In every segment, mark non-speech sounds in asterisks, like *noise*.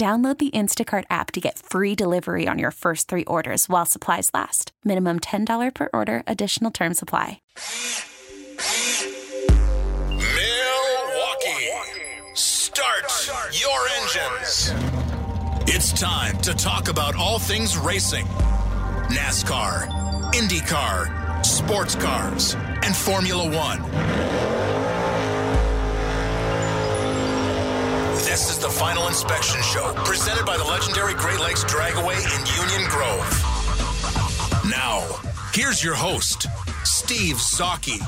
Download the Instacart app to get free delivery on your first three orders while supplies last. Minimum $10 per order, additional term supply. Milwaukee, start your engines. It's time to talk about all things racing NASCAR, IndyCar, sports cars, and Formula One. This is the Final Inspection Show, presented by the legendary Great Lakes Dragaway in Union Grove. Now, here's your host, Steve Zautke.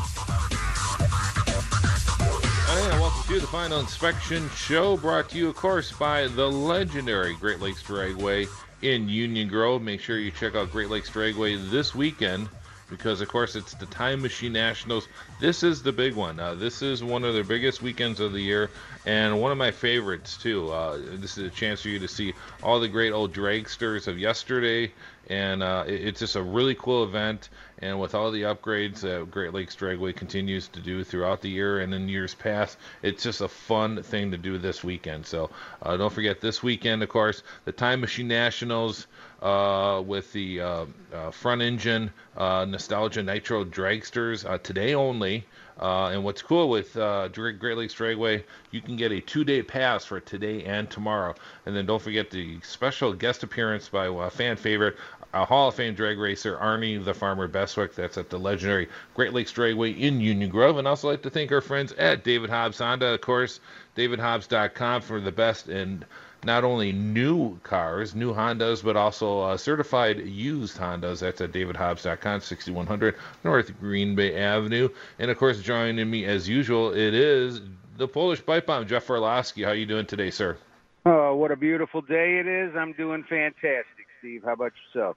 Hey, welcome to the Final Inspection Show, brought to you, of course, by the legendary Great Lakes Dragway in Union Grove. Make sure you check out Great Lakes Dragway this weekend because, of course, it's the Time Machine Nationals. This is the big one. Uh, this is one of the biggest weekends of the year and one of my favorites, too. Uh, this is a chance for you to see all the great old dragsters of yesterday, and uh, it, it's just a really cool event. And with all the upgrades that Great Lakes Dragway continues to do throughout the year and in years past, it's just a fun thing to do this weekend. So uh, don't forget this weekend, of course, the Time Machine Nationals uh, with the uh, uh, front engine uh, Nostalgia Nitro Dragsters uh, today only. Uh, and what's cool with Great Lakes Dragway, you can get a two-day pass for today and tomorrow. And then don't forget the special guest appearance by a fan favorite, a Hall of Fame drag racer, Arnie the Farmer Beswick. That's at the legendary Great Lakes Dragway in Union Grove. And also like to thank our friends at David Hobbs Honda, of course, davidhobbs.com for the best and not only new cars, new Hondas, but also uh, certified used Hondas. That's at davidhobbs.com, 6100 North Green Bay Avenue. And of course, joining me as usual, it is the Polish pipe bomb, Jeff Orloski. How you doing today, sir? Oh, what a beautiful day it is! I'm doing fantastic. Steve, how about yourself?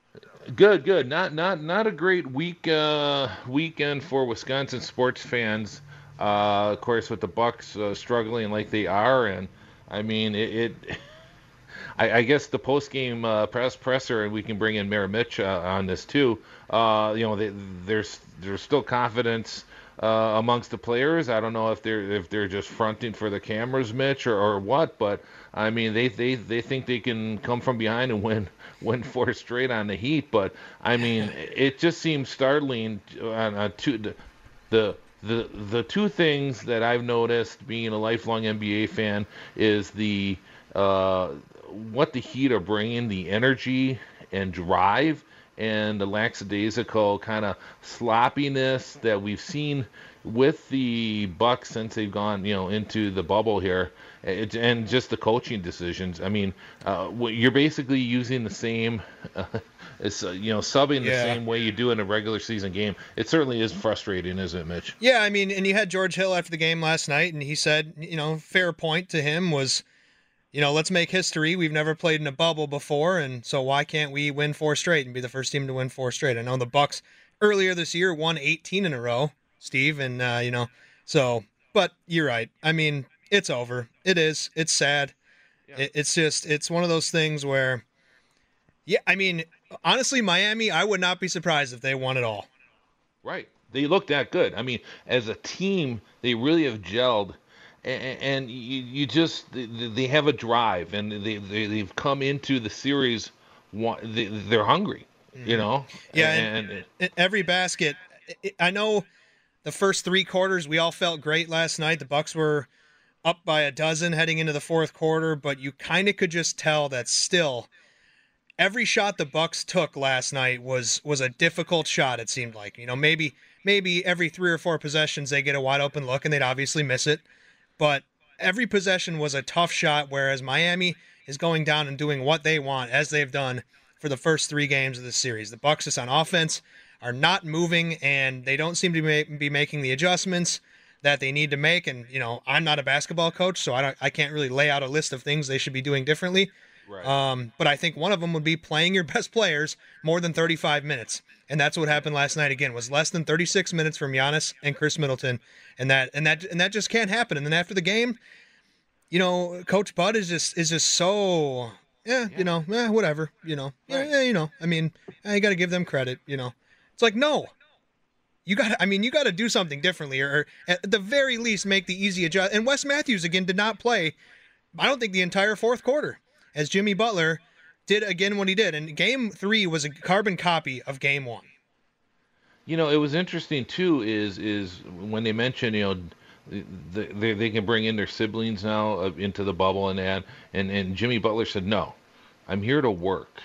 Good, good. Not not not a great week uh, weekend for Wisconsin sports fans. Uh, of course, with the Bucks uh, struggling like they are, and I mean it. it *laughs* I, I, guess the post game uh, press presser, and we can bring in Mayor Mitch uh, on this too. Uh, you know, they, there's there's still confidence amongst the players. I don't know if they're if they're just fronting for the cameras, Mitch, or, or what. But I mean, they, they they think they can come from behind and win *laughs* win four straight on the Heat. But I mean, *laughs* it just seems startling on, on two, the, the the the two things that I've noticed being a lifelong NBA fan is the uh, what the Heat are bringing, the energy and drive, and the lackadaisical kind of sloppiness that we've seen with the Bucks since they've gone, you know, into the bubble here, it, and just the coaching decisions. I mean, uh, you're basically using the same, uh, *laughs* it's uh, you know, subbing yeah. the same way you do in a regular season game. It certainly is frustrating, isn't it, Mitch? Yeah, I mean, and you had George Hill after the game last night, and he said, you know, fair point to him was you know, let's make history. We've never played in a bubble before, and so why can't we win four straight and be the first team to win four straight? I know the Bucks earlier this year won 18 in a row, Steve, and uh, you know, so. But you're right. I mean, it's over. It is. It's sad. Yeah. It, it's just. It's one of those things where, yeah. I mean, honestly, Miami. I would not be surprised if they won it all. Right. They look that good. I mean, as a team, they really have gelled and, you, you just they have a drive and they, they have come into the series they're hungry you mm-hmm. know yeah and, and, every basket i know the first three quarters we all felt great last night the bucks were up by a dozen heading into the fourth quarter, but you kind of could just tell that still every shot the Bucks took last night was was a difficult shot. It seemed like you know maybe maybe every three or four possessions they get a wide open look and they'd obviously miss it, but every possession was a tough shot. Whereas Miami is going down and doing what they want as they've done for the first three games of the series. The Bucks just on offense are not moving and they don't seem to be making the adjustments that they need to make. And you know, I'm not a basketball coach, so I don't, I can't really lay out a list of things they should be doing differently. Right. Um, but I think one of them would be playing your *laughs* best players more than 35 minutes, and that's what happened last night. Again, was less than 36 minutes from Giannis and Khris Middleton, and that and that and that just can't happen. And then after the game, you know, Coach Bud is just is just so yeah, yeah. you know, eh, whatever, you know, right. yeah, yeah, you know. I mean, I got to give them credit, you know. It's like no, you got. I mean, you got to do something differently, or, at the very least make the easy adjust. And Wes Matthews again did not play. I don't think the entire fourth quarter as Jimmy Butler did again what he did. And game three was a carbon copy of game one. You know, it was interesting too. Is is when they mentioned you know. They, they can bring in their siblings now uh, into the bubble and add and, and Jimmy Butler said no I'm here to work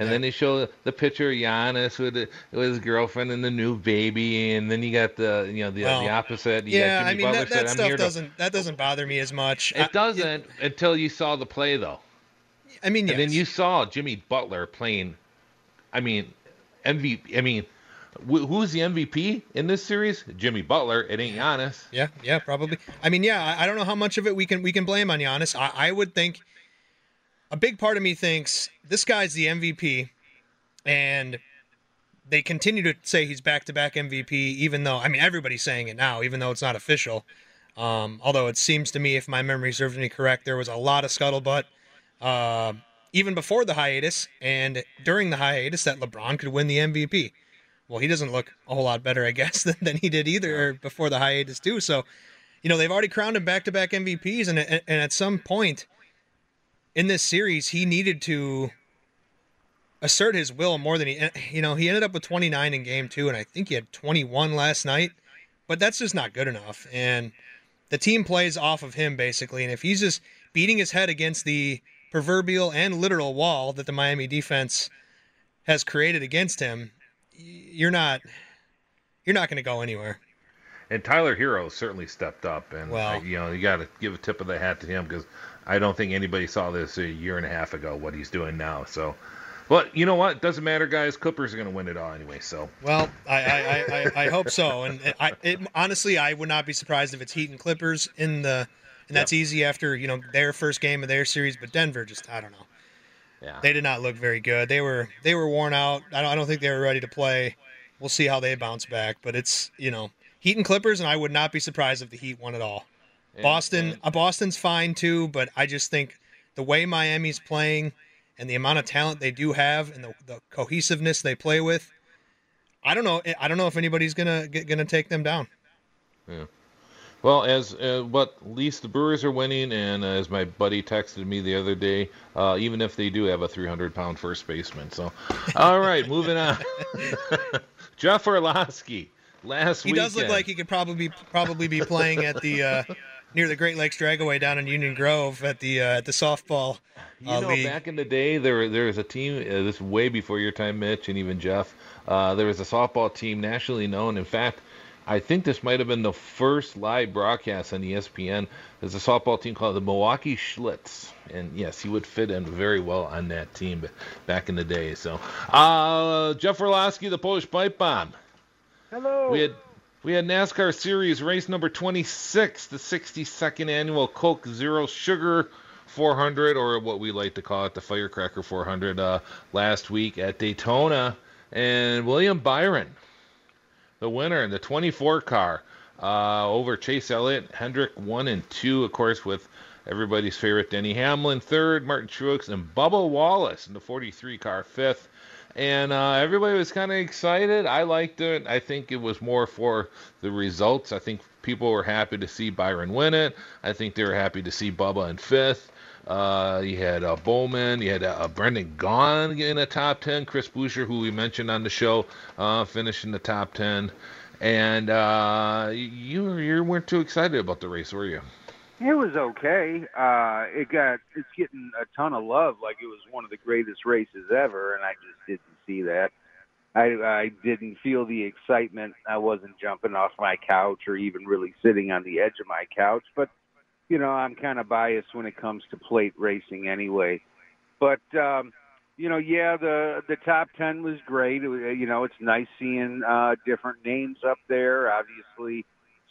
and yeah. then they show the picture of Giannis with, with, his girlfriend and the new baby, and then you got the you know the, well, the opposite. You yeah, I mean Butler that, that said, stuff doesn't to... that doesn't bother me as much. It I, doesn't it, until you saw the play though. I mean, yes. And then you saw Jimmy Butler playing. I mean, MVP. I mean, wh- who's the MVP in this series? Jimmy Butler. It ain't Giannis. Yeah, yeah, probably. I mean, yeah, I, I don't know how much of it we can we can blame on Giannis. I, I would think a big part of me thinks this guy's the MVP, and they continue to say he's back to back MVP, even though I mean everybody's saying it now, even though it's not official. Um, although it seems to me, if my memory serves me correct, there was a lot of scuttlebutt uh, even before the hiatus and during the hiatus that LeBron could win the MVP. Well, he doesn't look a whole lot better, I *laughs* guess, than, than he did either before the hiatus too. So, you know, they've already crowned him back to back MVPs, and and at some point in this series, he needed to assert his will more than he, you know, he ended up with 29 in game two, and I think he had 21 last night, but that's just not good enough. And the team plays off of him basically, and if he's just beating his head against the proverbial and literal wall that the Miami defense has created against him, you're not you're not going to go anywhere. And Tyler Herro certainly stepped up, and well, you know you got to give a tip of the hat to him because I don't think anybody saw this a year and a half ago what he's doing now. So, but you know what? Doesn't matter, guys. Clippers are going to win it all anyway. So. Well, I I, I, I hope so, and I it, honestly I would not be surprised if it's Heat and Clippers in the, and that's yep. easy after you know their first game of their series. But Denver just I don't know. Yeah. They did not look very good. They were they were worn out. I don't I don't think they were ready to play. We'll see how they bounce back. But it's you know Heat and Clippers, and I would not be surprised if the Heat won it all. And, Boston, and, uh, Boston's fine too, but I just think the way Miami's playing and the amount of talent they do have and the, the cohesiveness they play with, I don't know. I don't know if anybody's gonna gonna take them down. Yeah. Well, as uh, what at least the Brewers are winning, and uh, as my buddy texted me the other day, uh, even if they do have a 300 pound first baseman. So, all right, moving on. *laughs* Jeff Orloski, last week. he weekend. does look like he could probably be probably be playing at the uh, near the Great Lakes Dragaway down in Union Grove at the uh, at the softball. Uh, you know, league. back in the day, there there was a team. Uh, this way before your time, Mitch, and even Jeff. Uh, there was a softball team nationally known. In fact, I think this might have been the first live broadcast on ESPN. There's a softball team called the Milwaukee Schlitz, and yes, he would fit in very well on that team back in the day. So, uh, Jeff Orloski, the Polish pipe bomb. Hello. We had we had NASCAR Series race number 26, the 62nd annual Coke Zero Sugar 400, or what we like to call it, the Firecracker 400, uh, last week at Daytona. And William Byron, the winner in the 24 car, uh, over Chase Elliott, Hendrick 1 and 2, of course, with everybody's favorite Denny Hamlin third, Martin Truex, and Bubba Wallace in the 43 car fifth and uh, everybody was kind of excited. I liked it. I think it was more for the results. I think people were happy to see Byron win it. I think they were happy to see Bubba in fifth. Uh, you had uh, Bowman, you had uh, Brendan Gaughan in the top 10, Chris Buescher, who we mentioned on the show, uh, finished in the top 10. And uh, you, you weren't too excited about the race, were you? It was okay. Uh, it got it's getting a ton of love, like it was one of the greatest races ever, and I just didn't see that. I I didn't feel the excitement. I wasn't jumping off my couch or even really sitting on the edge of my couch. But you know, I'm kind of biased when it comes to plate racing anyway. But um, you know, yeah, the the top ten was great. It you know, it's nice seeing uh, different names up there. Obviously,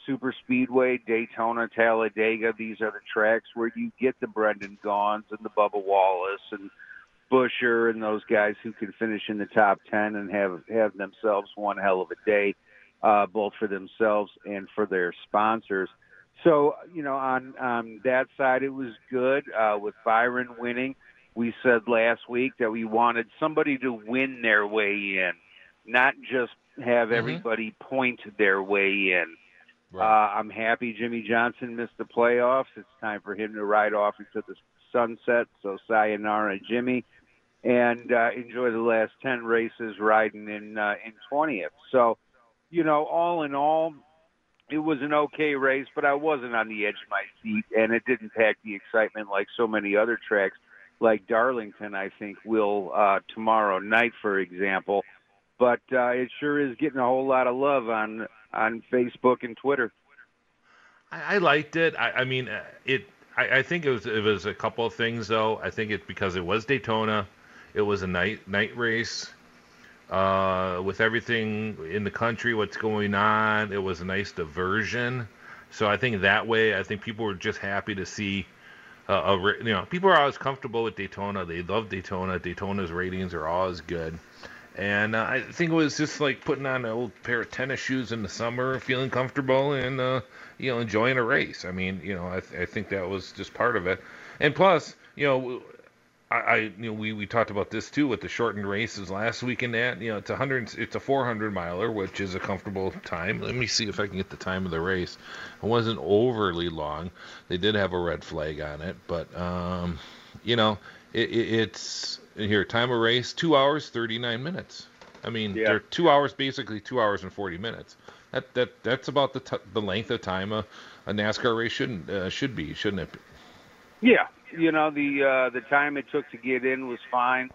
Super Speedway, Daytona, Talladega. These are the tracks where you get the Brendan Gaughan's and the Bubba Wallace and Buescher and those guys who can finish in the top ten and have have themselves one hell of a day, uh, both for themselves and for their sponsors. So you know, on on that side, it was good uh, with Byron winning. We said last week that we wanted somebody to win their way in, not just have Mhm. everybody point their way in. Right. Uh, I'm happy Jimmie Johnson missed the playoffs. It's time for him to ride off into the sunset. So sayonara, Jimmy, and uh, enjoy the last ten races riding in uh, in twentieth. So, you know, all in all, it was an okay race, but I wasn't on the edge of my seat, and it didn't pack the excitement like so many other tracks, like Darlington. I think will uh, tomorrow night, for example. But uh, it sure is getting a whole lot of love on on Facebook and Twitter. I, I liked it. I, I mean, uh, it. I, I think it was it was a couple of things though. I think it because it was Daytona, it was a night night race. Uh, with everything in the country, what's going on, it was a nice diversion. So I think that way, I think people were just happy to see. Uh, a, you know, people are always comfortable with Daytona. They love Daytona. Daytona's ratings are always good. And uh, I think it was just like putting on an old pair of tennis shoes in the summer, feeling comfortable, and uh, you know enjoying a race. I mean, you know, I, th- I think that was just part of it. And plus, you know, I, I you know we, we talked about this too with the shortened races last week and that you know it's a hundred it's a 400 miler which is a comfortable time. Let me see if I can get the time of the race. It wasn't overly long. They did have a red flag on it, but um, you know it, it, it's here time of race two hours 39 minutes. I mean Yeah. they're two hours basically two hours and 40 minutes. That that that's about the t- the length of time a, a NASCAR race shouldn't uh, should be shouldn't it? Be? Yeah, you know the uh, the time it took to get in was fine.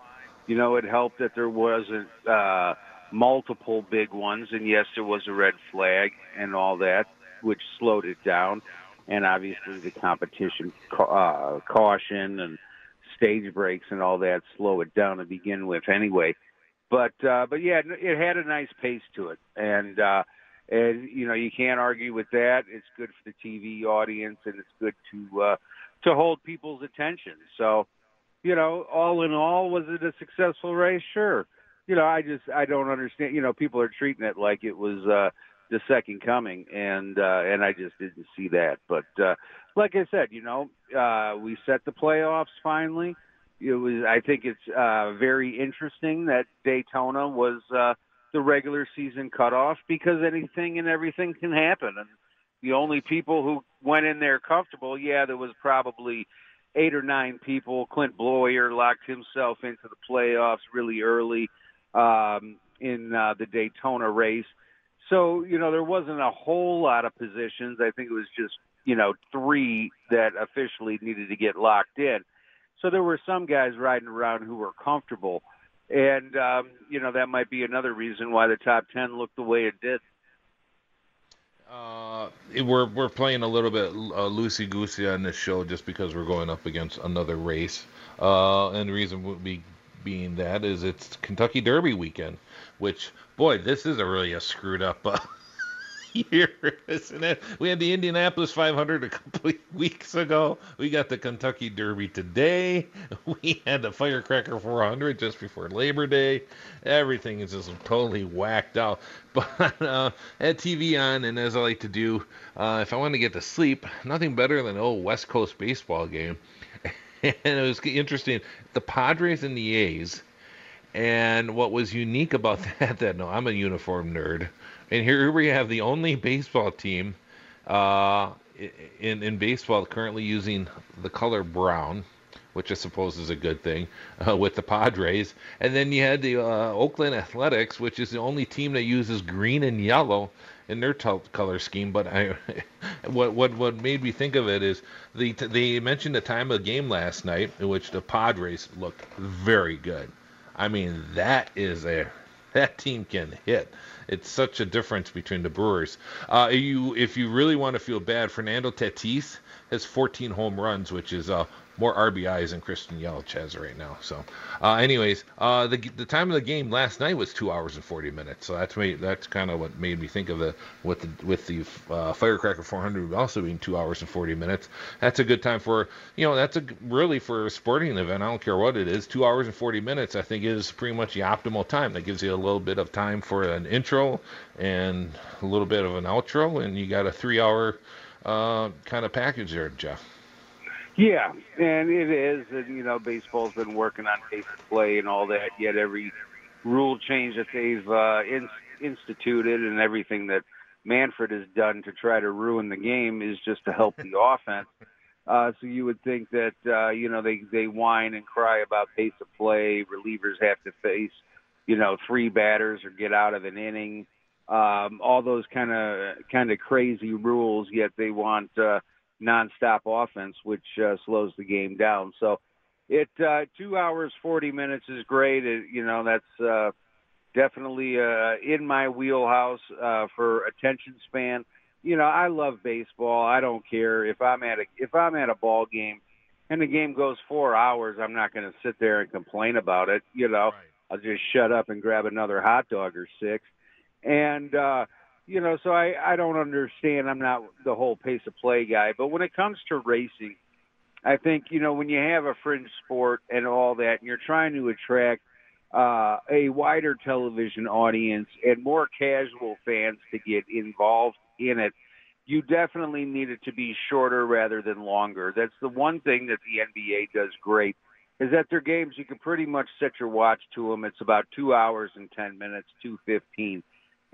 You know, it helped that there wasn't uh, multiple big ones, and yes, there was a red flag and all that, which slowed it down. And obviously, the competition ca- uh, caution and stage breaks and all that slow it down to begin with, anyway. But uh, but yeah, it had a nice pace to it, and uh, and you know you can't argue with that. It's good for the TV audience, and it's good to uh, to hold people's attention. So, you know, all in all, was it a successful race? Sure. You know, I just I don't understand. You know, people are treating it like it was uh, the second coming, and uh, and I just didn't see that. But uh, like I said, you know, uh, we set the playoffs finally. It was. I think it's uh, very interesting that Daytona was uh, the regular season cutoff because anything and everything can happen, and the only people who went in there comfortable, yeah, there was probably eight or nine people. Clint Bowyer locked himself into the playoffs really early um, in uh, the Daytona race. So, you know, there wasn't a whole lot of positions. I think it was just, you know, three that officially needed to get locked in. So there were some guys riding around who were comfortable. And, um, you know, that might be another reason why the top 10 looked the way it did. Uh, we're we're playing a little bit uh, loosey goosey on this show just because we're going up against another race. Uh, and the reason would be being that is it's Kentucky Derby weekend, which boy, this is a really a screwed up uh, *laughs* year, isn't it? We had the Indianapolis 500 a couple *laughs* weeks ago. We got the Kentucky Derby today. *laughs* We had the Firecracker 400 just before Labor Day. Everything is just totally whacked out. But uh, had TV on, and as I like to do, uh, if I want to get to sleep, nothing better than an old West Coast baseball game. and it was interesting. The Padres and the A's. And what was unique about *laughs* that, that no, I'm a uniform nerd. And here we have the only baseball team uh, in in baseball currently using the color brown, which I suppose is a good thing, uh, with the Padres. And then you had the uh, Oakland Athletics, which is the only team that uses green and yellow. in their t- color scheme. But I, *laughs* what what what made me think of it is the they mentioned the time of the game last night in which the Padres looked very good. I mean, that is a *laughs* that team can hit. It's such a difference between the Brewers. Uh, you, if you really want to feel bad, Fernando Tatis has 14 home runs, which is uh, more RBIs than Christian Yelich has right now. So, uh, anyways, uh, the the time of the game last night was two hours and 40 minutes. So that's made that's kind of what made me think of the with the with the uh, Firecracker 400 also being two hours and 40 minutes. That's a good time for you know that's a really for a sporting event. I don't care what it is. Two hours and 40 minutes I think is pretty much the optimal time. That gives you a little bit of time for an intro and a little bit of an outro, and you got a three hour uh, kind of package there, Jeff. Yeah, and it is, and you know, baseball's been working on pace of play and all that. Yet every rule change that they've uh, in, instituted and everything that Manfred has done to try to ruin the game is just to help the *laughs* offense. Uh, so you would think that uh, you know they they whine and cry about pace of play. Relievers have to face you know three batters or get out of an inning. Um, all those kind of kind of crazy rules. Yet they want. Uh, nonstop offense, which uh, slows the game down. So, it uh, two hours forty minutes is great. It, you know, that's uh, definitely uh, in my wheelhouse uh, for attention span. You know, I love baseball. I don't care if I'm at a if I'm at a ball game and the game goes four hours. I'm not going to sit there and complain about it. You know, right. I'll just shut up and grab another hot dog or six. And uh, you know, so I I don't understand. I'm not the whole pace of play guy, but when it comes to racing, I think you know when you have a fringe sport and all that, and you're trying to attract uh, a wider television audience and more casual fans to get involved in it, you definitely need it to be shorter rather than longer. That's the one thing that the NBA does great is that their games you can pretty much set your watch to them. It's about two hours and ten minutes, two fifteen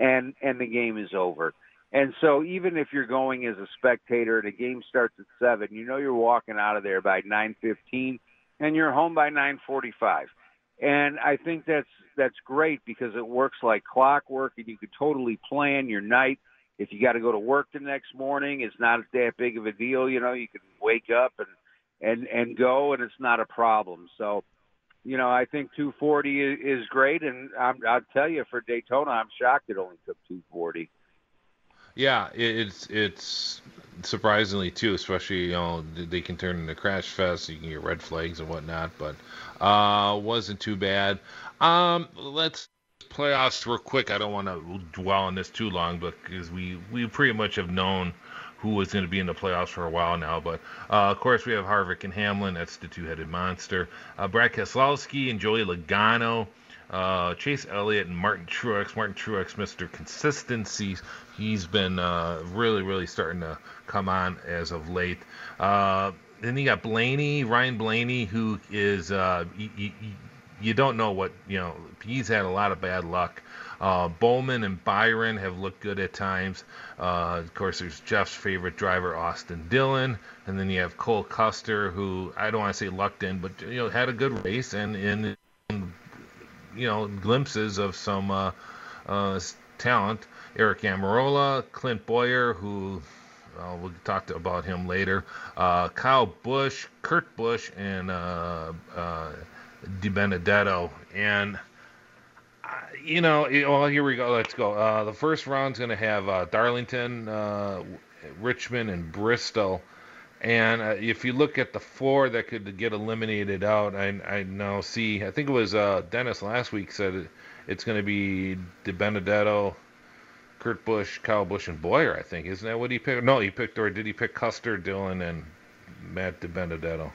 and and the game is over. And so even if you're going as a spectator and a game starts at seven, you know you're walking out of there by nine fifteen, and you're home by nine forty five. And I think that's that's great because it works like clockwork, and you can totally plan your night. If you got to go to work the next morning, it's not that big of a deal. You know, you can wake up and and and go, and it's not a problem. So you know, I think 240 is great, and I'm, I'll tell you for Daytona, I'm shocked it only took 240. Yeah, it's it's surprisingly too, especially you know they can turn into crash fest, you can get red flags and whatnot, but uh, wasn't too bad. Um, let's playoffs real quick. I don't want to dwell on this too long, but because we we pretty much have known who was going to be in the playoffs for a while now. But uh, of course, we have Harvick and Hamlin. That's the two-headed monster. Uh, Brad Keselowski and Joey Logano. Uh, Chase Elliott and Martin Truex. Martin Truex, Mr. Consistency. He's been uh, really, really starting to come on as of late. Uh, then you got Blaney, Ryan Blaney, who is uh, you don't know what you know. He's had a lot of bad luck. Uh, Bowman and Byron have looked good at times. Uh, of course, there's Jeff's favorite driver, Austin Dillon, and then you have Cole Custer, who I don't want to say lucked in, but you know had a good race and in you know glimpses of some uh, uh, talent. Aric Almirola, Clint Bowyer, who uh, we'll talk to, about him later. Uh, Kyle Busch, Kurt Busch, and uh, uh, DiBenedetto. And you know, well, here we go. Let's go. Uh, the first round's going to have uh, Darlington, uh, Richmond, and Bristol. And uh, if you look at the four that could get eliminated out, I, I now see. I think it was uh, Dennis last week said it, it's going to be DiBenedetto, Kurt Busch, Kyle Busch, and Bowyer, I think isn't that what he picked? No, he picked, or did he pick Custer, Dillon, and Matt DiBenedetto?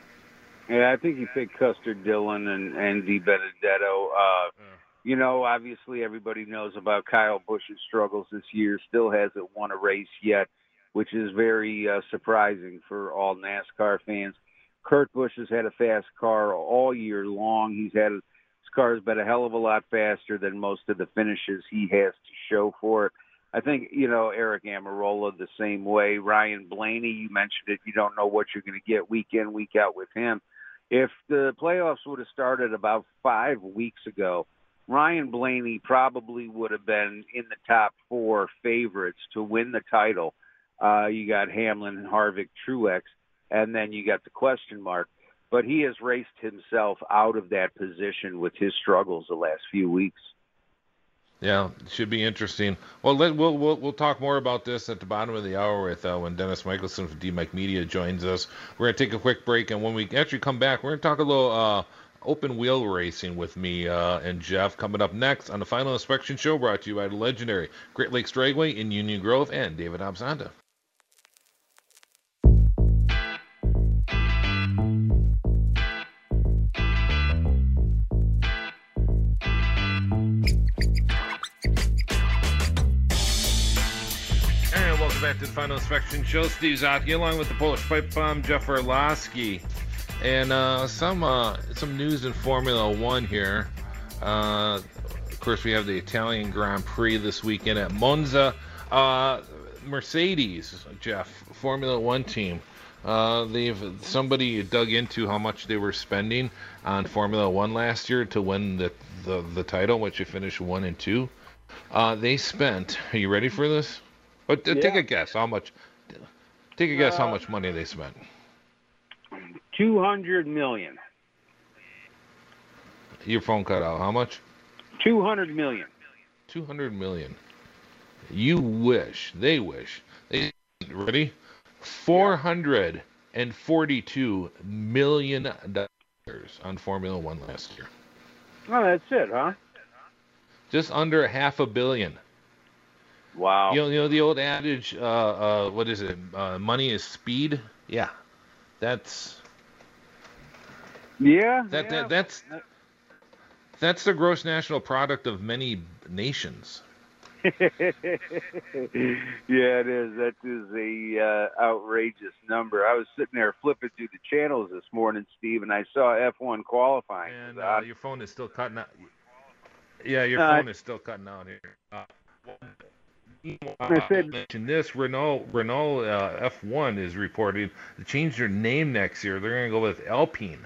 Yeah, I think he picked Custer, Dillon, and and DiBenedetto. Uh, yeah you know, obviously everybody knows about Kyle Busch's struggles this year. Still hasn't won a race yet, which is very uh, surprising for all NASCAR fans. Kurt Busch has had a fast car all year long. He's had his car's been a hell of a lot faster than most of the finishes he has to show for it. I think you know Aric Almirola the same way. Ryan Blaney, you mentioned it. You don't know what you're going to get week in, week out with him. If the playoffs would have started about five weeks ago, Ryan Blaney probably would have been in the top four favorites to win the title. Uh, you got Hamlin, Harvick, Truex, and then you got the question mark. But he has raced himself out of that position with his struggles the last few weeks. Yeah, should be interesting. Well, let, we'll, we'll we'll talk more about this at the bottom of the hour with uh, when Dennis Michelsen from DMIC Media joins us. We're gonna take a quick break, and when we actually come back, we're gonna talk a little uh, open wheel racing with me uh, and Jeff coming up next on the Final Inspection Show, brought to you by the legendary Great Lakes Dragway in Union Grove and David welcome back to the Final Inspection Show. Steve Zautke along with the Polish Pipe Bomb, Jeff Orloski. And uh, some uh, some news in Formula One here. Uh, of course, we have the Italian Grand Prix this weekend at Monza. Uh, Mercedes, Jeff, Formula One team. Uh, they've somebody dug into how much they were spending on Formula One last year to win the the, the title, which they finished one and two. Uh, they spent. Are you ready for this? But uh, take a guess how much. Take a guess how much money they spent. Two hundred million. Your phone cut out. How much? Two hundred million. 200 million. You wish, they wish. They ready? 442 million dollars on Formula 1 last year. Oh, that's it, huh? Just under half a billion. Wow. You know, you know the old adage, uh, uh, what is it? Uh, money is speed. Yeah, that's yeah. that, yeah. that that's that's the gross national product of many nations. *laughs* yeah, it is. That is a uh, outrageous number. I was sitting there flipping through the channels this morning, Steve, and I saw F1 qualifying. And Uh, uh, your phone is still cutting out. Yeah, your Uh, phone is still cutting out here. Uh, I said- mention this Renault Renault uh, F1 is reporting to change their name next year. They're going to go with Alpine,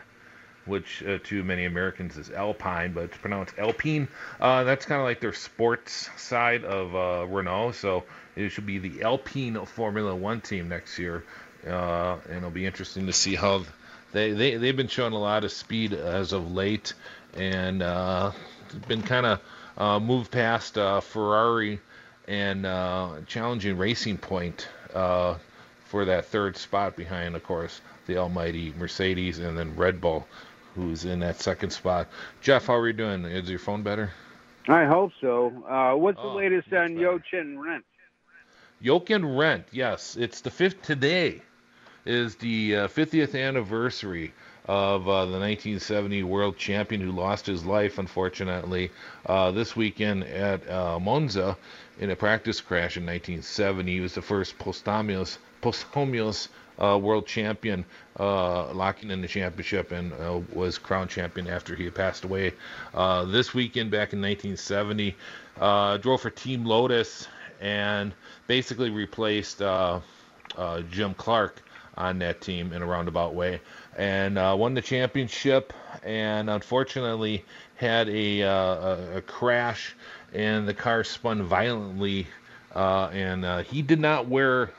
which uh, to many Americans is Alpine, but it's pronounced Alpine. Uh, that's kind of like their sports side of uh, Renault. So it should be the Alpine Formula One team next year, uh, and it'll be interesting to see how they, they they've been showing a lot of speed as of late, and uh, been kind of uh, moved past Ferrari and challenging Racing Point for that third spot behind, of course, the almighty Mercedes and then Red Bull, who's in that second spot. Jeff, how are you doing? Is your phone better? I hope so. Uh, what's the Oh, latest on better. Jochen Rindt? Jochen Rindt, yes, it's the fifth today is the uh, 50th anniversary of uh, the 1970 world champion who lost his life, unfortunately, uh, this weekend at uh, Monza in a practice crash in 1970. He was the first posthumous, posthumous world champion, uh, locking in the championship, and uh, was crowned champion after he passed away. Uh, this weekend, back in 1970, uh, drove for Team Lotus and basically replaced uh, uh, Jim Clark on that team in a roundabout way, and uh, won the championship. And unfortunately, had a, uh, a, crash, and the car spun violently. Uh, and uh, he did not wear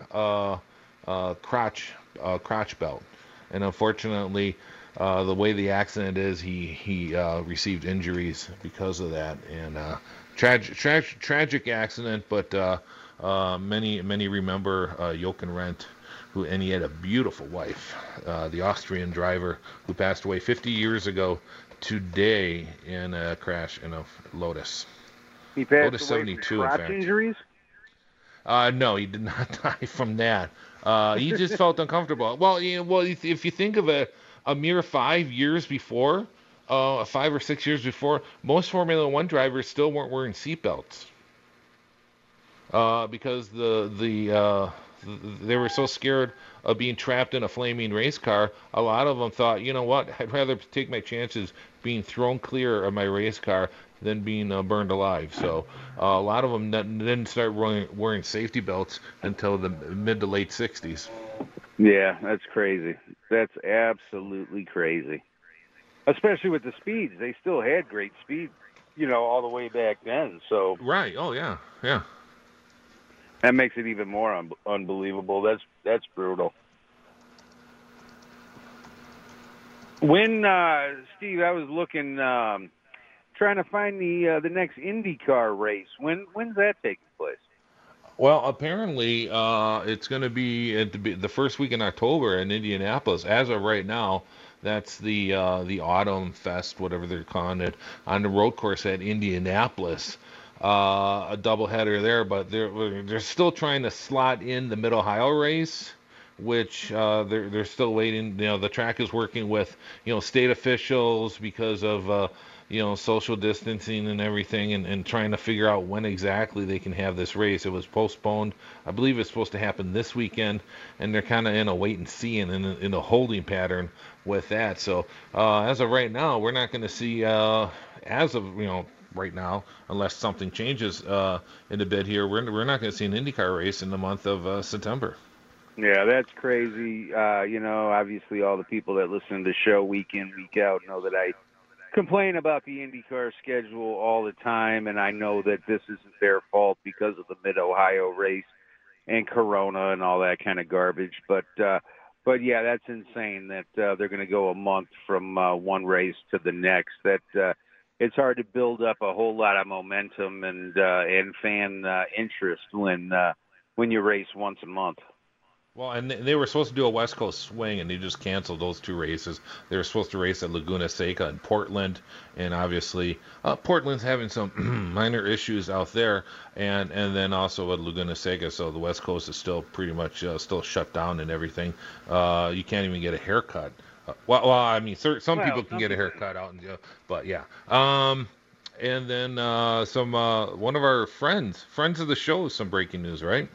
uh, crotch uh, crotch belt, and unfortunately. Uh, the way the accident is, he he uh, received injuries because of that, and uh, tragic tra- tragic accident. But uh, uh, many many remember uh, Jochen Rindt, who and he had a beautiful wife, uh, the Austrian driver who passed away 50 years ago today in a crash in a Lotus. He passed Lotus away 72, from in crotch fact. injuries. Uh, no, he did not *laughs* die from that. Uh, he just felt uncomfortable. Well, you know, well, if you think of it, a mere five years before, uh, five or six years before, most Formula One drivers still weren't wearing seatbelts. Uh, because the the uh, they were so scared of being trapped in a flaming race car. A lot of them thought, you know what, I'd rather take my chances being thrown clear of my race car than being uh, burned alive. So uh, a lot of them didn't start wearing, wearing safety belts until the mid to late 60s. Yeah, that's crazy. That's absolutely crazy. Especially with the speeds, they still had great speed. you know, all the way back then. So right. Oh yeah, yeah. That makes it even more un- unbelievable. That's that's brutal. When uh, Steve, I was looking, um, trying to find the uh, the next IndyCar race. When when's that taking place? Well, apparently, uh, it's going to be at the, the first week in October in Indianapolis. As of right now, that's the uh, the Autumn Fest, whatever they're calling it, on the road course at Indianapolis. Uh, a doubleheader there, but they're they're still trying to slot in the Mid Ohio race, which uh, they're they're still waiting. You know, the track is working with you know state officials because of uh, you know social distancing and everything, and, and trying to figure out when exactly they can have this race. It was postponed. I believe it's supposed to happen this weekend, and they're kind of in a wait and see and in a, in a holding pattern with that. So uh, as of right now, we're not going to see uh, as of you know right now, unless something changes uh, in a bit here. We're we're not going to see an IndyCar race in the month of uh, September. Yeah, that's crazy. Uh, you know, obviously, all the people that listen to the show week in, week out know that I complain about the IndyCar schedule all the time, and I know that this isn't their fault because of the Mid Ohio race and Corona and all that kind of garbage. But uh, but yeah, that's insane that uh, they're going to go a month from uh, one race to the next. That uh, it's hard to build up a whole lot of momentum and uh, and fan uh, interest when uh, when you race once a month. Well, and they were supposed to do a West Coast swing, and they just canceled those two races. They were supposed to race at Laguna Seca in Portland, and obviously uh, Portland's having some *clears throat* minor issues out there, and and then also at Laguna Seca, so the West Coast is still pretty much uh, still shut down and everything. Uh, you can't even get a haircut. Uh, well, well, I mean, some well, people can get a haircut out, and, but yeah. Um, and then uh, some uh, one of our friends, friends of the show, some breaking news, right?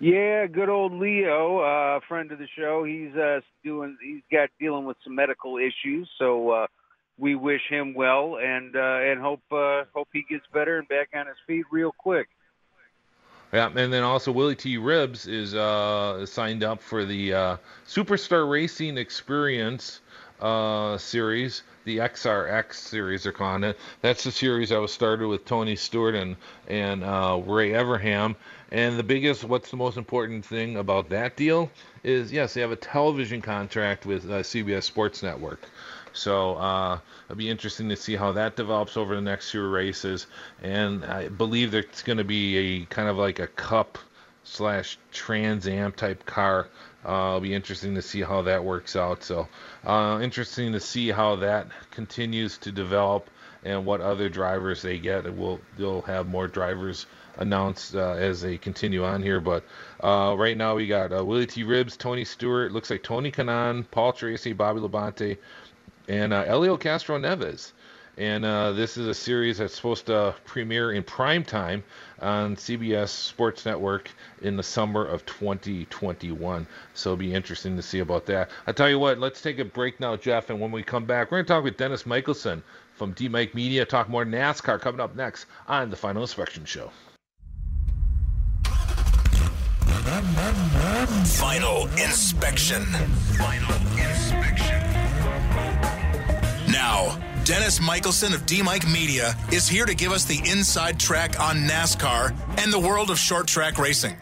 Yeah, good old Leo, uh, friend of the show. He's uh, doing. He's got dealing with some medical issues, so uh, we wish him well and uh, and hope uh, hope he gets better and back on his feet real quick. Yeah, and then also Willy T. Ribbs is uh, signed up for the uh, Superstar Racing Experience uh, series, the SRX series they're calling it. That's the series I was started with Tony Stewart and and uh, Ray Evernham. and the biggest, what's the most important thing about that deal is yes, they have a television contract with uh, CBS Sports Network. So uh, it'll be interesting to see how that develops over the next few races. And I believe there's going to be a kind of like a cup slash Trans Am type car. Uh, it'll be interesting to see how that works out. So uh, interesting to see how that continues to develop and what other drivers they get. We'll they'll have more drivers announced uh, as they continue on here. But uh, right now we got uh, Willy T. Ribbs, Tony Stewart, looks like Tony Kanaan, Paul Tracy, Bobby Labonte, and uh, Castro Castroneves. And uh, this is a series that's supposed to premiere in prime time on CBS Sports Network in the summer of 2021. So it'll be interesting to see about that. I tell you what, let's take a break now, Jeff. And when we come back, we're going to talk with Dennis Michelsen from DMIC Media, talk more NASCAR coming up next on the Final Inspection Show. Final inspection. Final inspection. Now, Dennis Michelsen of DMIC Media is here to give us the inside track on NASCAR and the world of short track racing.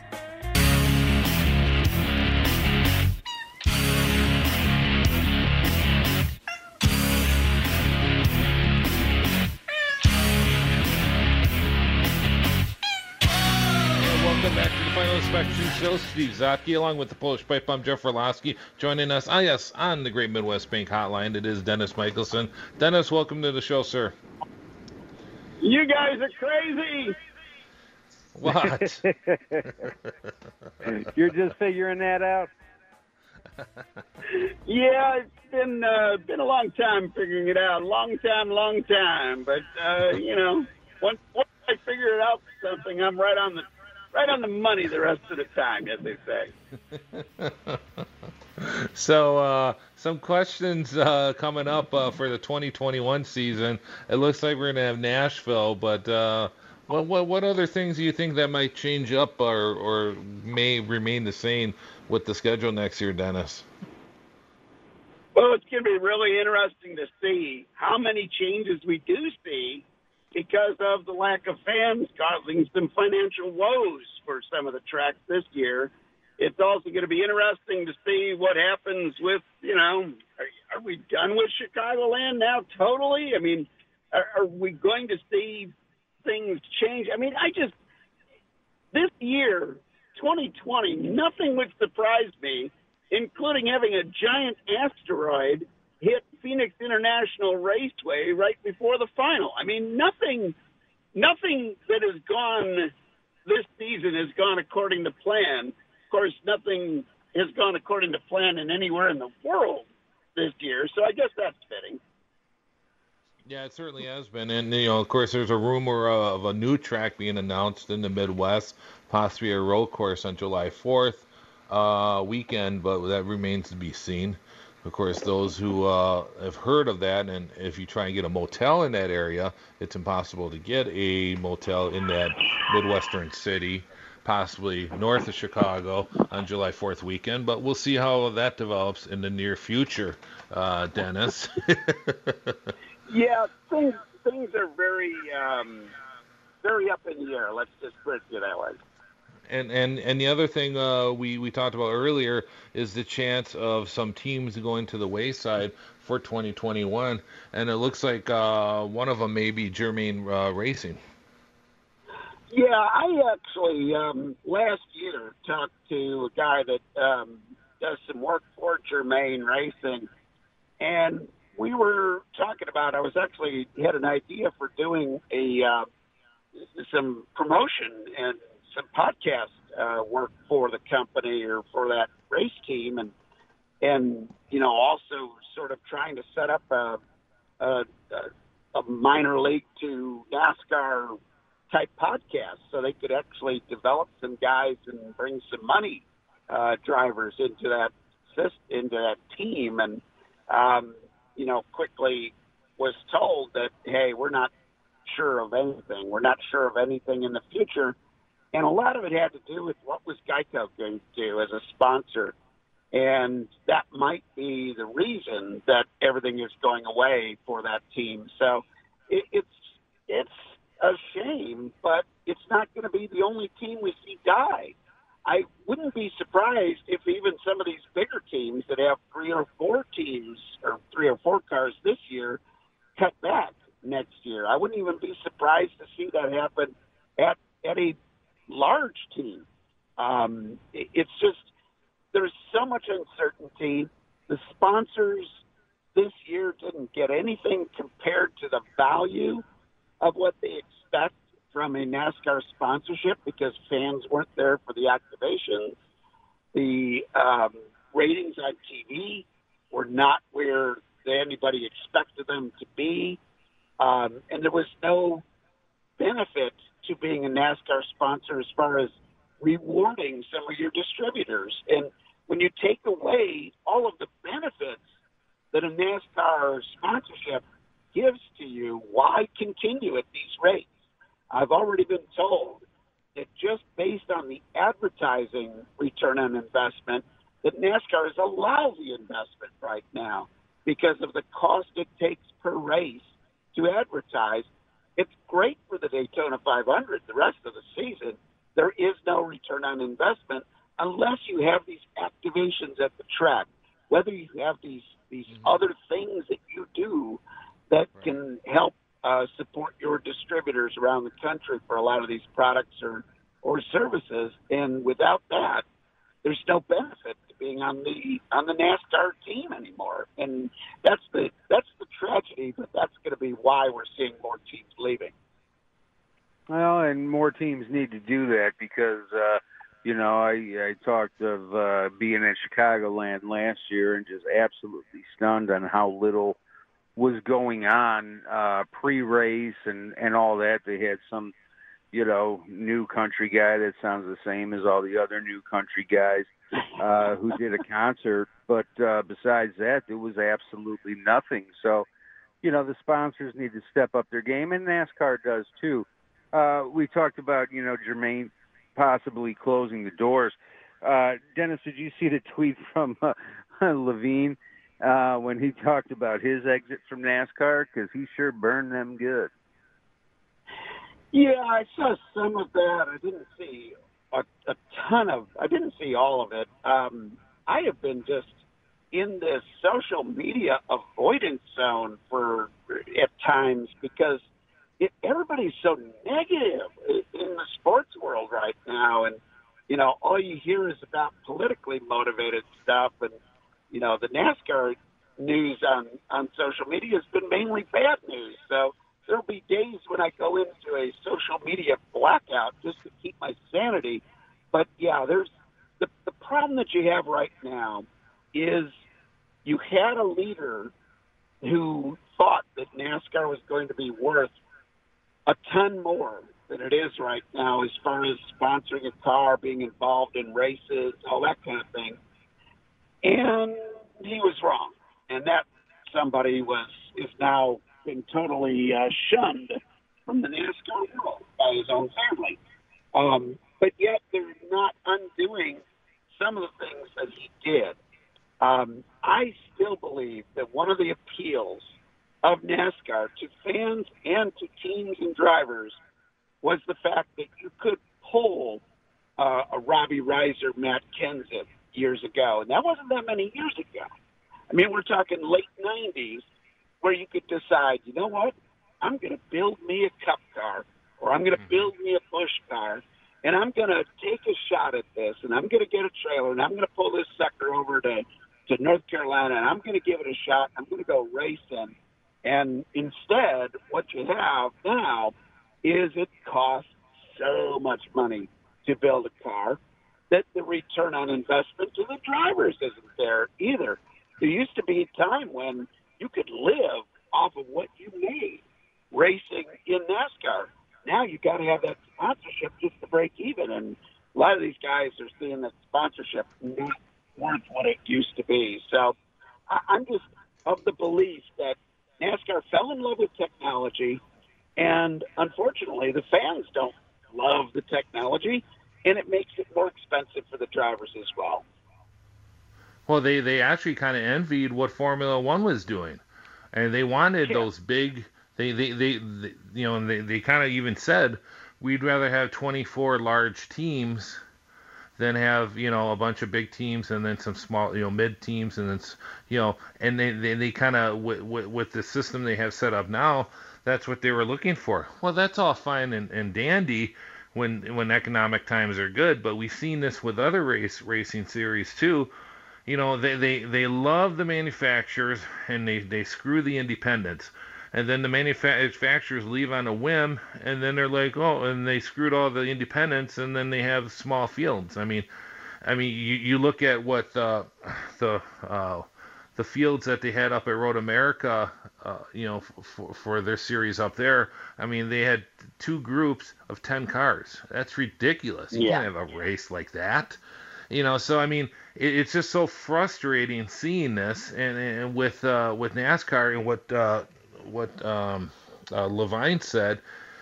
Inspection Show. Steve Zautke, along with the Polish Pipe Bomb Jeff Orloski, joining us. Ah, yes, on the Great Midwest Bank Hotline. It is Dennis Michelsen. Dennis, welcome to the show, sir. You guys are crazy. What? *laughs* *laughs* You're just figuring that out. *laughs* yeah, it's been uh, been a long time figuring it out. Long time, long time. But uh, you know, once, once I figure it out something, I'm right on the right on the money the rest of the time, as they say. *laughs* so, uh, some questions uh, coming up uh, for the 2021 season. It looks like we're going to have Nashville, but uh, what, what, what other things do you think that might change up or, or may remain the same with the schedule next year, Dennis? Well, it's going to be really interesting to see how many changes we do see because of the lack of fans causing some financial woes for some of the tracks this year. It's also going to be interesting to see what happens with, you know, are, are we done with Chicagoland now totally? I mean, are, are we going to see things change? I mean, I just, this year, 2020, nothing would surprise me, including having a giant asteroid hit Phoenix International Raceway right before the final. I mean, nothing, nothing that has gone this season has gone according to plan. Of course, nothing has gone according to plan in anywhere in the world this year. So I guess that's fitting. Yeah, it certainly has been, and you know, of course, there's a rumor of a new track being announced in the Midwest, possibly a road course on July 4th uh, weekend, but that remains to be seen. Of course, those who uh, have heard of that, and if you try and get a motel in that area, it's impossible to get a motel in that midwestern city, possibly north of Chicago on July 4th weekend. But we'll see how that develops in the near future, uh, Dennis. *laughs* Yeah, things things are very um, very up in the air. Let's just put it that way. And and and the other thing uh, we we talked about earlier is the chance of some teams going to the wayside for 2021, and it looks like uh, one of them may be Germain uh, Racing. Yeah, I actually um, last year talked to a guy that um, does some work for Germain Racing, and we were talking about. I was actually had an idea for doing a uh, some promotion and some podcast uh, work for the company or for that race team, and and you know also sort of trying to set up a a, a minor league to NASCAR type podcast so they could actually develop some guys and bring some money uh, drivers into that into that team and um, you know, quickly was told that, hey, we're not sure of anything. We're not sure of anything in the future. And a lot of it had to do with what was Geico going to do as a sponsor. And that might be the reason that everything is going away for that team. So it, it's it's a shame, but it's not going to be the only team we see die. I wouldn't be surprised if even some of these bigger teams that have three or four teams or three or four cars this year cut back next year. I wouldn't even be surprised to see that happen at at a large team. Um, it's just there's so much uncertainty. The sponsors this year didn't get anything compared to the value of what they expect from a NASCAR sponsorship because fans weren't there for the activations. The um, ratings on TV were not where anybody expected them to be. Um, and there was no benefit to being a NASCAR sponsor as far as rewarding some of your distributors. And when you take away all of the benefits that a NASCAR sponsorship gives to you, why continue at these rates? I've already been told that just based on the advertising return on investment, that NASCAR is a lousy investment right now because of the cost it takes per race to advertise. It's great for the Daytona 500 the rest of the season. There is no return on investment unless you have these activations at the track, whether you have these these mm-hmm. other things that you do that right. can help uh, support your distributors around the country for a lot of these products or or services. And without that, there's no benefit to being on the on the NASCAR team anymore. And that's the that's tragedy, but that's going to be why we're seeing more teams leaving. Well, and more teams need to do that because uh, you know I I talked of uh, being at Chicagoland last year and just absolutely stunned on how little was going on uh pre-race and and all that. They had some you know new country guy that sounds the same as all the other new country guys uh who did a concert. But uh besides that there was absolutely nothing. So you know the sponsors need to step up their game and NASCAR does too uh we talked about you know Germain possibly closing the doors uh Dennis did you see the tweet *laughs* from uh, Leavine uh, when he talked about his exit from NASCAR because he sure burned them good. Yeah, I saw some of that. I didn't see a, a ton of. I didn't see all of it. Um, I have been just in this social media avoidance zone for at times because it, everybody's so negative in the sports world right now, and you know all you hear is about politically motivated stuff, and you know the NASCAR news on on social media has been mainly bad news. So there'll be days when I go into a social media blackout just to keep my sanity. But yeah, there's the the problem that you have right now is you had a leader who thought that NASCAR was going to be worth a ton more than it is right now as far as sponsoring a car, being involved in races, all that kind of thing. And he was wrong. And that somebody was is now been totally uh, shunned from the NASCAR world by his own family. Um, but yet they're not undoing some of the things that he did. Um, I still believe that one of the appeals of NASCAR to fans and to teams and drivers was the fact that you could pull uh, a Robbie Reiser, Matt Kenseth years ago, and that wasn't that many years ago. I mean, we're talking late '90s, where you could decide, you know what, I'm going to build me a Cup car, or I'm going to build me a Busch car, and I'm going to take a shot at this, and I'm going to get a trailer, and I'm going to pull this sucker over to to North Carolina, and I'm going to give it a shot. I'm going to go racing. And instead, what you have now is it costs so much money to build a car that the return on investment to the drivers isn't there either. There used to be a time when you could live off of what you made racing in NASCAR. Now you got to have that sponsorship just to break even, and a lot of these guys are seeing that sponsorship not worth what it used to be. So I, I'm just of the belief that NASCAR fell in love with technology, and unfortunately, the fans don't love the technology, and it makes it more expensive for the drivers as well. Well, they they actually kind of envied what Formula One was doing, and they wanted Yeah. those big. They they, they, they you know and they they kind of even said we'd rather have 24 large teams than have you know a bunch of big teams and then some small you know mid teams and then you know and they they, they kind of with, with with the system they have set up now that's what they were looking for. Well that's all fine and, and dandy when when economic times are good but we've seen this with other race racing series too. You know they they, they love the manufacturers and they, they screw the independents and then the manufacturers leave on a whim and then they're like oh and they screwed all the independents and then they have small fields i mean i mean you, you look at what the the uh, the fields that they had up at Road America, uh, you know, for, for their series up there. I mean, they had two groups of ten cars. That's ridiculous. You Yeah. can't have a race like that. You know, so I mean, it, it's just so frustrating seeing this, and, and with uh, with NASCAR and what uh, what um, uh, Leavine said.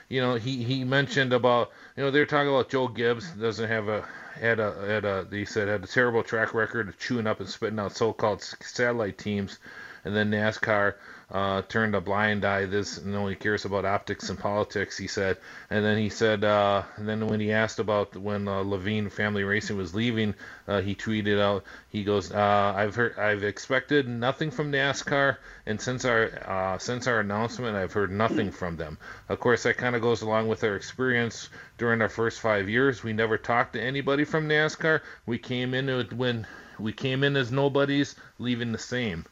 You know, he, he mentioned about you know they're talking about Joe Gibbs doesn't have a had a had a he said had a terrible track record of chewing up and spitting out so-called satellite teams, and then NASCAR uh, turned a blind eye this and only cares about optics and politics. He said, and then he said, uh, and then when he asked about when uh, Leavine Family Racing was leaving, uh, he tweeted out, he goes, uh, I've heard I've expected nothing from NASCAR, and since our uh, since our announcement, I've heard nothing from them. Of course, that kind of goes along with our experience during our first five years. We never talked to anybody from NASCAR. We came in when we came in as nobodies, leaving the same.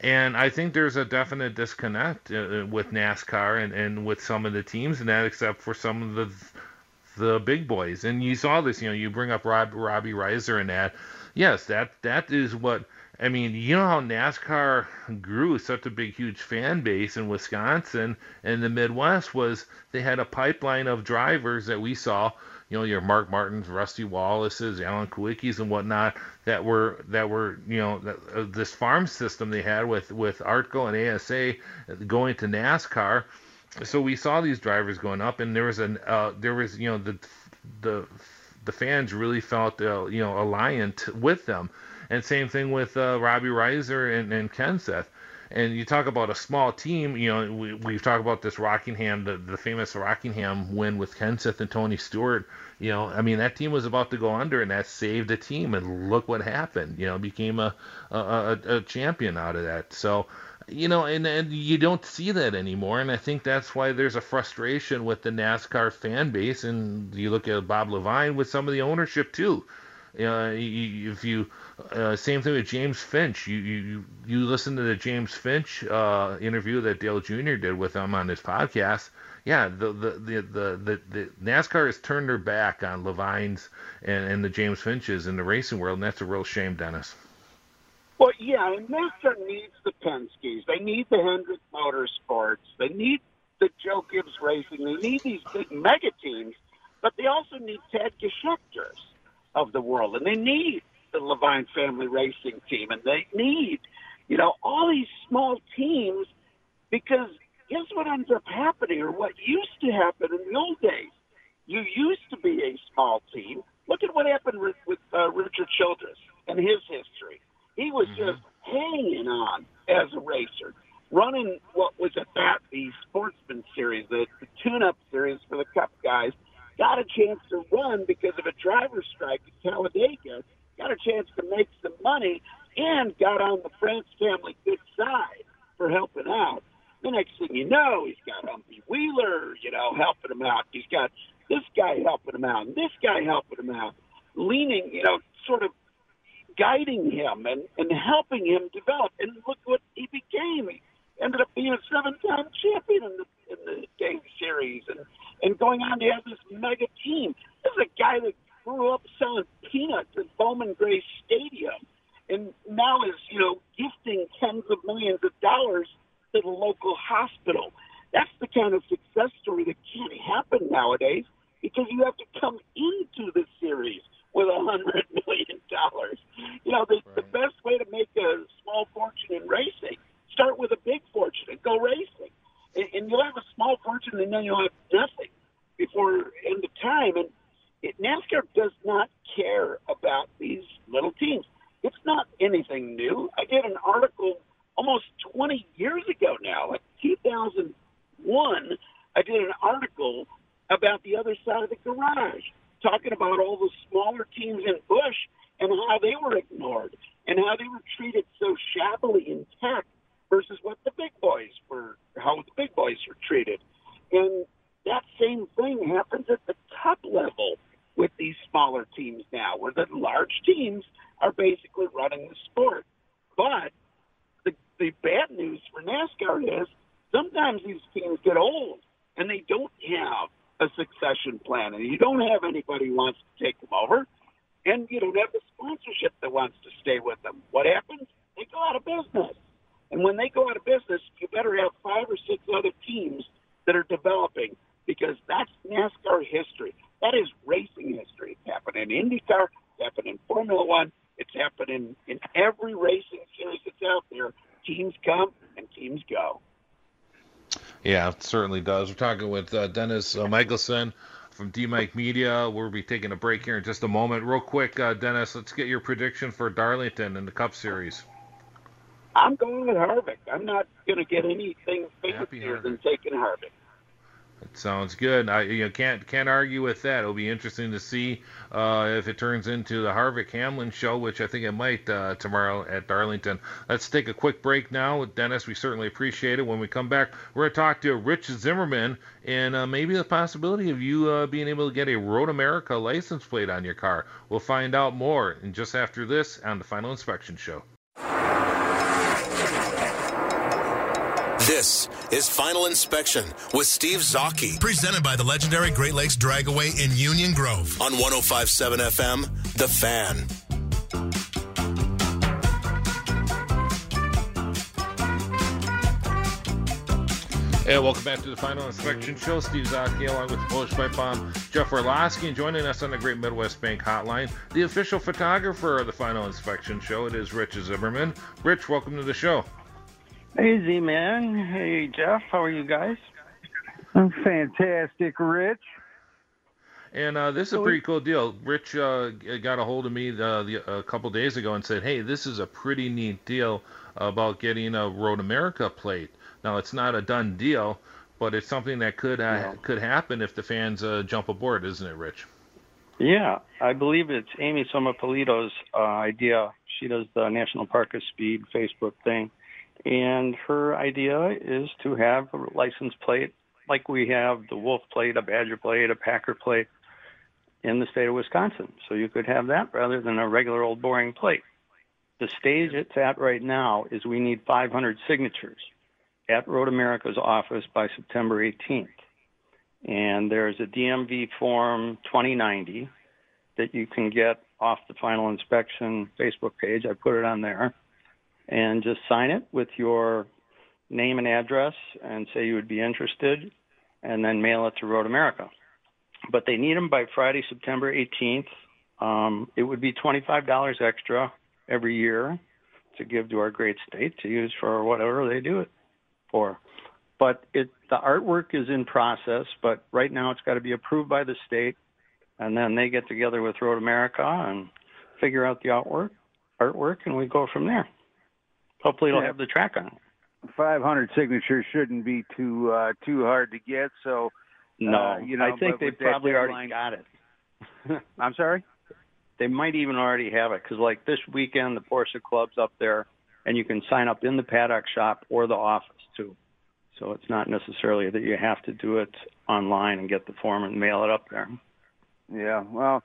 And I think there's a definite disconnect uh, with NASCAR and, and with some of the teams and that, except for some of the the big boys. And you saw this, you know, you bring up Rob, Robbie Reiser and that. Yes, that that is what I mean. You know how NASCAR grew such a big, huge fan base in Wisconsin and the Midwest was they had a pipeline of drivers that we saw. You know, your Mark Martins, Rusty Wallaces, Alan Kulwickis, and whatnot that were that were you know that, uh, this farm system they had with with ARTGO and ASA going to NASCAR so we saw these drivers going up, and there was an uh, there was you know the the the fans really felt uh, you know aligned with them, and same thing with uh, Robbie Reiser and, and Kenseth. And you talk about a small team, you know, we, we've talked about this Rockingham, the, the famous Rockingham win with Kenseth and Tony Stewart. You know, I mean, that team was about to go under, and that saved the team. And look what happened. You know, became a a, a, a champion out of that. So, you know, and, and you don't see that anymore. And I think that's why there's a frustration with the NASCAR fan base. And you look at Bob Leavine with some of the ownership too. Uh, if you uh, same thing with James Finch. You you you listen to the James Finch uh, interview that Dale Jr. did with him on his podcast. Yeah, the the the the, the, the NASCAR has turned their back on Leavines and, and the James Finches in the racing world, and that's a real shame, Dennis. Well, yeah, and NASCAR needs the Penske's. They need the Hendrick Motorsports. They need the Joe Gibbs Racing. They need these big mega teams, but they also need Ted Geschechters of the world, and they need the Leavine Family Racing Team, and they need, you know, all these small teams because guess what ends up happening, or what used to happen in the old days? You used to be a small team. Look at what happened with, with uh, Richard Childress and his history he was mm-hmm. just hanging on as a racer, running what was at that the Sportsman Series, the, the tune-up series for the Cup guys. Got a chance to run because of a driver's strike at Talladega. Got a chance to make some money and got on the France family good side for helping out. The next thing you know, he's got Humpy Wheeler, you know, helping him out. He's got this guy helping him out, and this guy helping him out, leaning, you know, sort of guiding him and, and helping him develop. And look what he became. He ended up being a seven-time champion in the in the game series and and going on to have this mega team. This is a guy that grew up selling peanuts at Bowman Gray Stadium, and now is you know gifting tens of millions of dollars to the local hospital. That's the kind of success story that can't happen nowadays because you have to come into the series with a hundred *laughs* million dollars. You know, the, right. the best way to make a small fortune in racing, start with a big fortune and go racing. And, and you'll have a small fortune and then you'll have nothing before end of time. And it, NASCAR does not care about these little teams. It's not anything new. I did an article almost 20 years ago now, like 2001. I did an article about the other side of the garage talking about all the smaller teams in Busch and how they were ignored and how they were treated so shabbily in tech versus what the big boys were, how the big boys were treated. And that same thing happens at the top level with these smaller teams now, where the large teams are basically running the sport. But the, the bad news for NASCAR is sometimes these teams get old and they don't have a succession plan, and you don't have anybody who wants to take them over, and you don't have the sponsorship that wants to stay with them. What happens? They go out of business. And when they go out of business, you better have five or six other teams that are developing because that's NASCAR history. That is racing history. It's happened in IndyCar, it's happened in Formula One, it's happened in, in every racing series that's out there. Teams come and teams go. Yeah, it certainly does. We're talking with uh, Dennis uh, Michelsen from DMIC Media. We'll be taking a break here in just a moment. Real quick, uh, Dennis, let's get your prediction for Darlington in the Cup Series. I'm going with Harvick. I'm not going to get anything fancier than taking Harvick. It sounds good. I you know, can't can't argue with that. It'll be interesting to see uh, if it turns into the Harvick Hamlin show, which I think it might uh, tomorrow at Darlington. Let's take a quick break now with Dennis. We certainly appreciate it. When we come back, we're going to talk to Rich Zimmermann and uh, maybe the possibility of you uh, being able to get a Road America license plate on your car. We'll find out more in just after this on the Final Inspection Show. This is Final Inspection with Steve Zautke. Presented by the legendary Great Lakes Dragaway in Union Grove on 1057 FM, The Fan. Hey, welcome back to the Final Inspection Show. Steve Zautke along with the Polish Pipe Bomb Jeff Orloski and joining us on the Great Midwest Bank Hotline, the official photographer of the Final Inspection Show. It is Rich Zimmermann. Rich, welcome to the show. Hey, Z Man. Hey, Jeff. How are you guys? I'm fantastic, Rich. And uh, this is a pretty cool deal. Rich uh, got a hold of me the, the, a couple days ago and said, "Hey, this is a pretty neat deal about getting a Road America plate. Now, it's not a done deal, but it's something that could uh, yeah. could happen if the fans uh, jump aboard, isn't it, Rich?" Yeah, I believe it's Amy Somapolito's uh, idea. She does the National Park of Speed Facebook thing, and her idea is to have a license plate like we have the Wolf plate, a Badger plate, a Packer plate in the state of Wisconsin. So you could have that rather than a regular old boring plate. The stage it's at right now is we need 500 signatures at Road America's office by September 18th. And there's a DMV form 2090 that you can get off the final inspection Facebook page. I put it on there. And just sign it with your name and address and say you would be interested, and then mail it to Road America but they need them by Friday, September 18th. Um, it would be $25 extra every year to give to our great state to use for whatever they do it for. But it, the artwork is in process, but right now it's got to be approved by the state, and then they get together with Road America and figure out the artwork, artwork, and we go from there. Hopefully, it'll yeah. have the track on it. 500 signatures shouldn't be too uh, too hard to get, so no, uh, you know, I think they probably already got it. *laughs* *laughs* I'm sorry. They might even already have it because, like this weekend, the Porsche Club's up there, and you can sign up in the paddock shop or the office too. So it's not necessarily that you have to do it online and get the form and mail it up there. Yeah, well,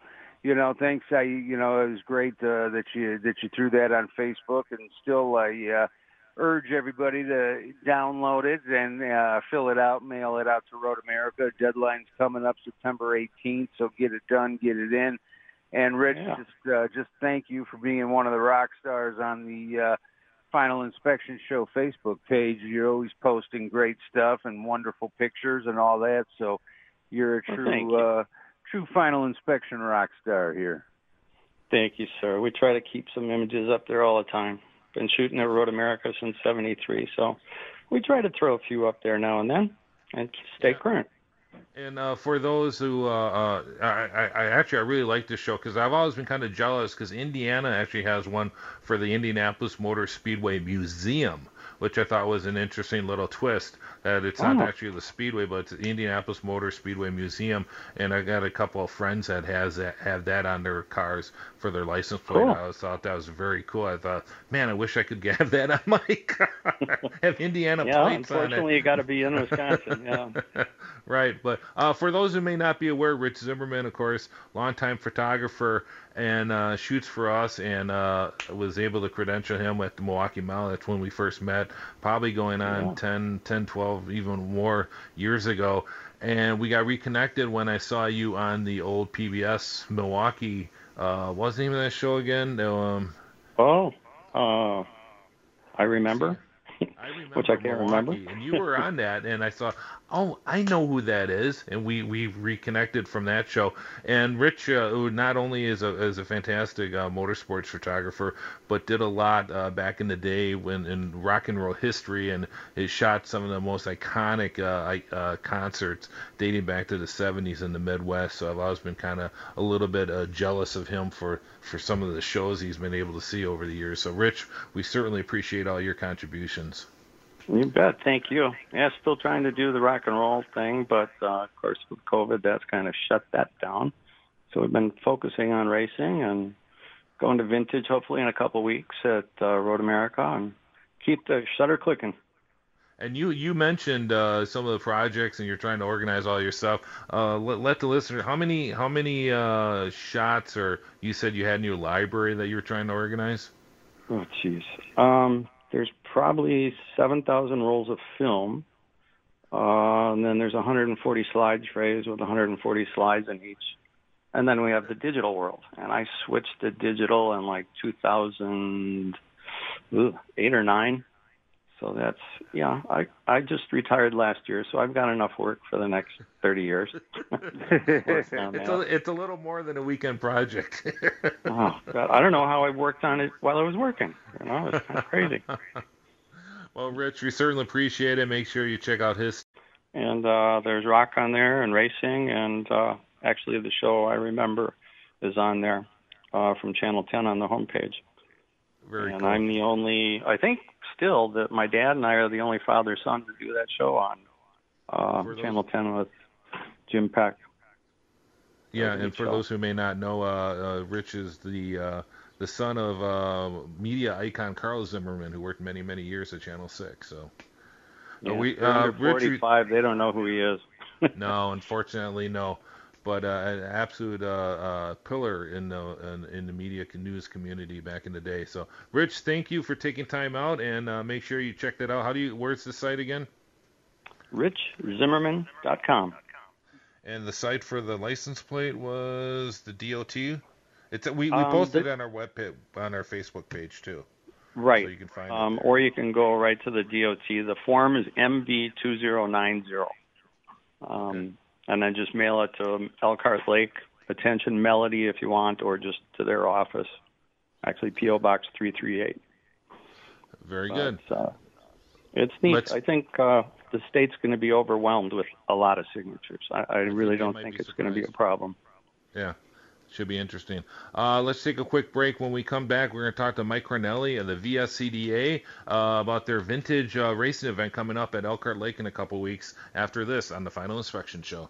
you know, thanks. I, you know, it was great uh, that you that you threw that on Facebook, and still, I. Uh, urge everybody to download it and uh, fill it out, mail it out to Road America. Deadline's coming up September 18th, so get it done, get it in. And Rich, yeah. just uh, just thank you for being one of the rock stars on the uh, Final Inspection Show Facebook page. You're always posting great stuff and wonderful pictures and all that. So you're a true well, uh, true Final Inspection rock star here. Thank you, sir. We try to keep some images up there all the time been shooting at Road America since '73, so we try to throw a few up there now and then and stay yeah. current. And uh, for those who, uh, uh, I, I, actually I really like this show because I've always been kind of jealous because Indiana actually has one for the Indianapolis Motor Speedway Museum, which I thought was an interesting little twist that it's oh. not actually the Speedway, but it's the Indianapolis Motor Speedway Museum. And I got a couple of friends that has that have that on their cars for their license plate. Cool. I thought that was very cool. I thought, man, I wish I could *laughs* have that on my car. *laughs* have Indiana yeah, plates on it. unfortunately, you got to be in Wisconsin. Yeah. *laughs* right, but uh, for those who may not be aware, Rich Zimmermann, of course, longtime photographer and uh, shoots for us, and uh, was able to credential him at the Milwaukee Mile. That's when we first met, probably going on yeah. 10, 10, 12, even more years ago. And we got reconnected when I saw you on the old PBS Milwaukee. Uh, what's the name of that show again? Um, oh, uh, I remember. *laughs* I remember which I can't Milwaukee, remember. and you were on that, and I thought, oh, I know who that is, and we we reconnected from that show. And Rich, uh, who not only is a is a fantastic uh, motorsports photographer, but did a lot uh, back in the day when in rock and roll history, and has shot some of the most iconic uh, uh, concerts dating back to the 70s in the Midwest. So I've always been kind of a little bit uh, jealous of him for for some of the shows he's been able to see over the years. So Rich, we certainly appreciate all your contributions. You bet. Thank you. Yeah, still trying to do the rock and roll thing, but uh, of course with COVID, that's kind of shut that down. So we've been focusing on racing and going to vintage hopefully in a couple weeks at uh, Road America and keep the shutter clicking. And you you mentioned uh, some of the projects, and you're trying to organize all your stuff. Uh, let, let, the listener how many how many uh, shots, or you said you had in your library that you were trying to organize? Oh, jeez. Um, there's probably 7,000 rolls of film. Uh, and then there's 140 slide trays with 140 slides in each. And then we have the digital world. And I switched to digital in like 2008 or 9. So that's yeah. I I just retired last year, so I've got enough work for the next thirty years. *laughs* it's a it's a little more than a weekend project. *laughs* oh God, I don't know how I worked on it while I was working. You know, it's kind of crazy. *laughs* well, Rich, we certainly appreciate it. Make sure you check out his. And uh, there's rock on there and racing, and uh, actually the show I remember is on there uh, from Channel 10 on the homepage. Very and cool. I'm the only, I think, still that my dad and I are the only father son to do that show on uh, those- Channel 10 with Jim Peck. Yeah, and for show. those who may not know, uh, uh, Rich is the uh, the son of uh, media icon Carl Zimmermann, who worked many many years at Channel Six. So, Yeah, we uh, under Rich, 45, they don't know who he is. no, unfortunately, no. But uh, an absolute uh, uh, pillar in the in, in the media news community back in the day. So, Rich, thank you for taking time out, and uh, make sure you check that out. How do you? Where's the site again? RichZimmerman.com. And the site for the license plate was the DOT. It's we, we Um, posted the- it on our web on our Facebook page too. Right. So you can find um, or you can go right to the DOT. The form is MV2090. Um, And then just mail it to Elkhart Lake, attention Melody if you want, or just to their office. Actually, P.O. Box 338. Very good. Uh, it's neat. Let's- I think uh, the state's going to be overwhelmed with a lot of signatures. I, I really don't think it's going to be a problem. Yeah, should be interesting. Uh, let's take a quick break. When we come back, we're going to talk to Mike Cornelli of the VSCDA uh, about their vintage uh, racing event coming up at Elkhart Lake in a couple weeks. After this, on the Final Inspection Show.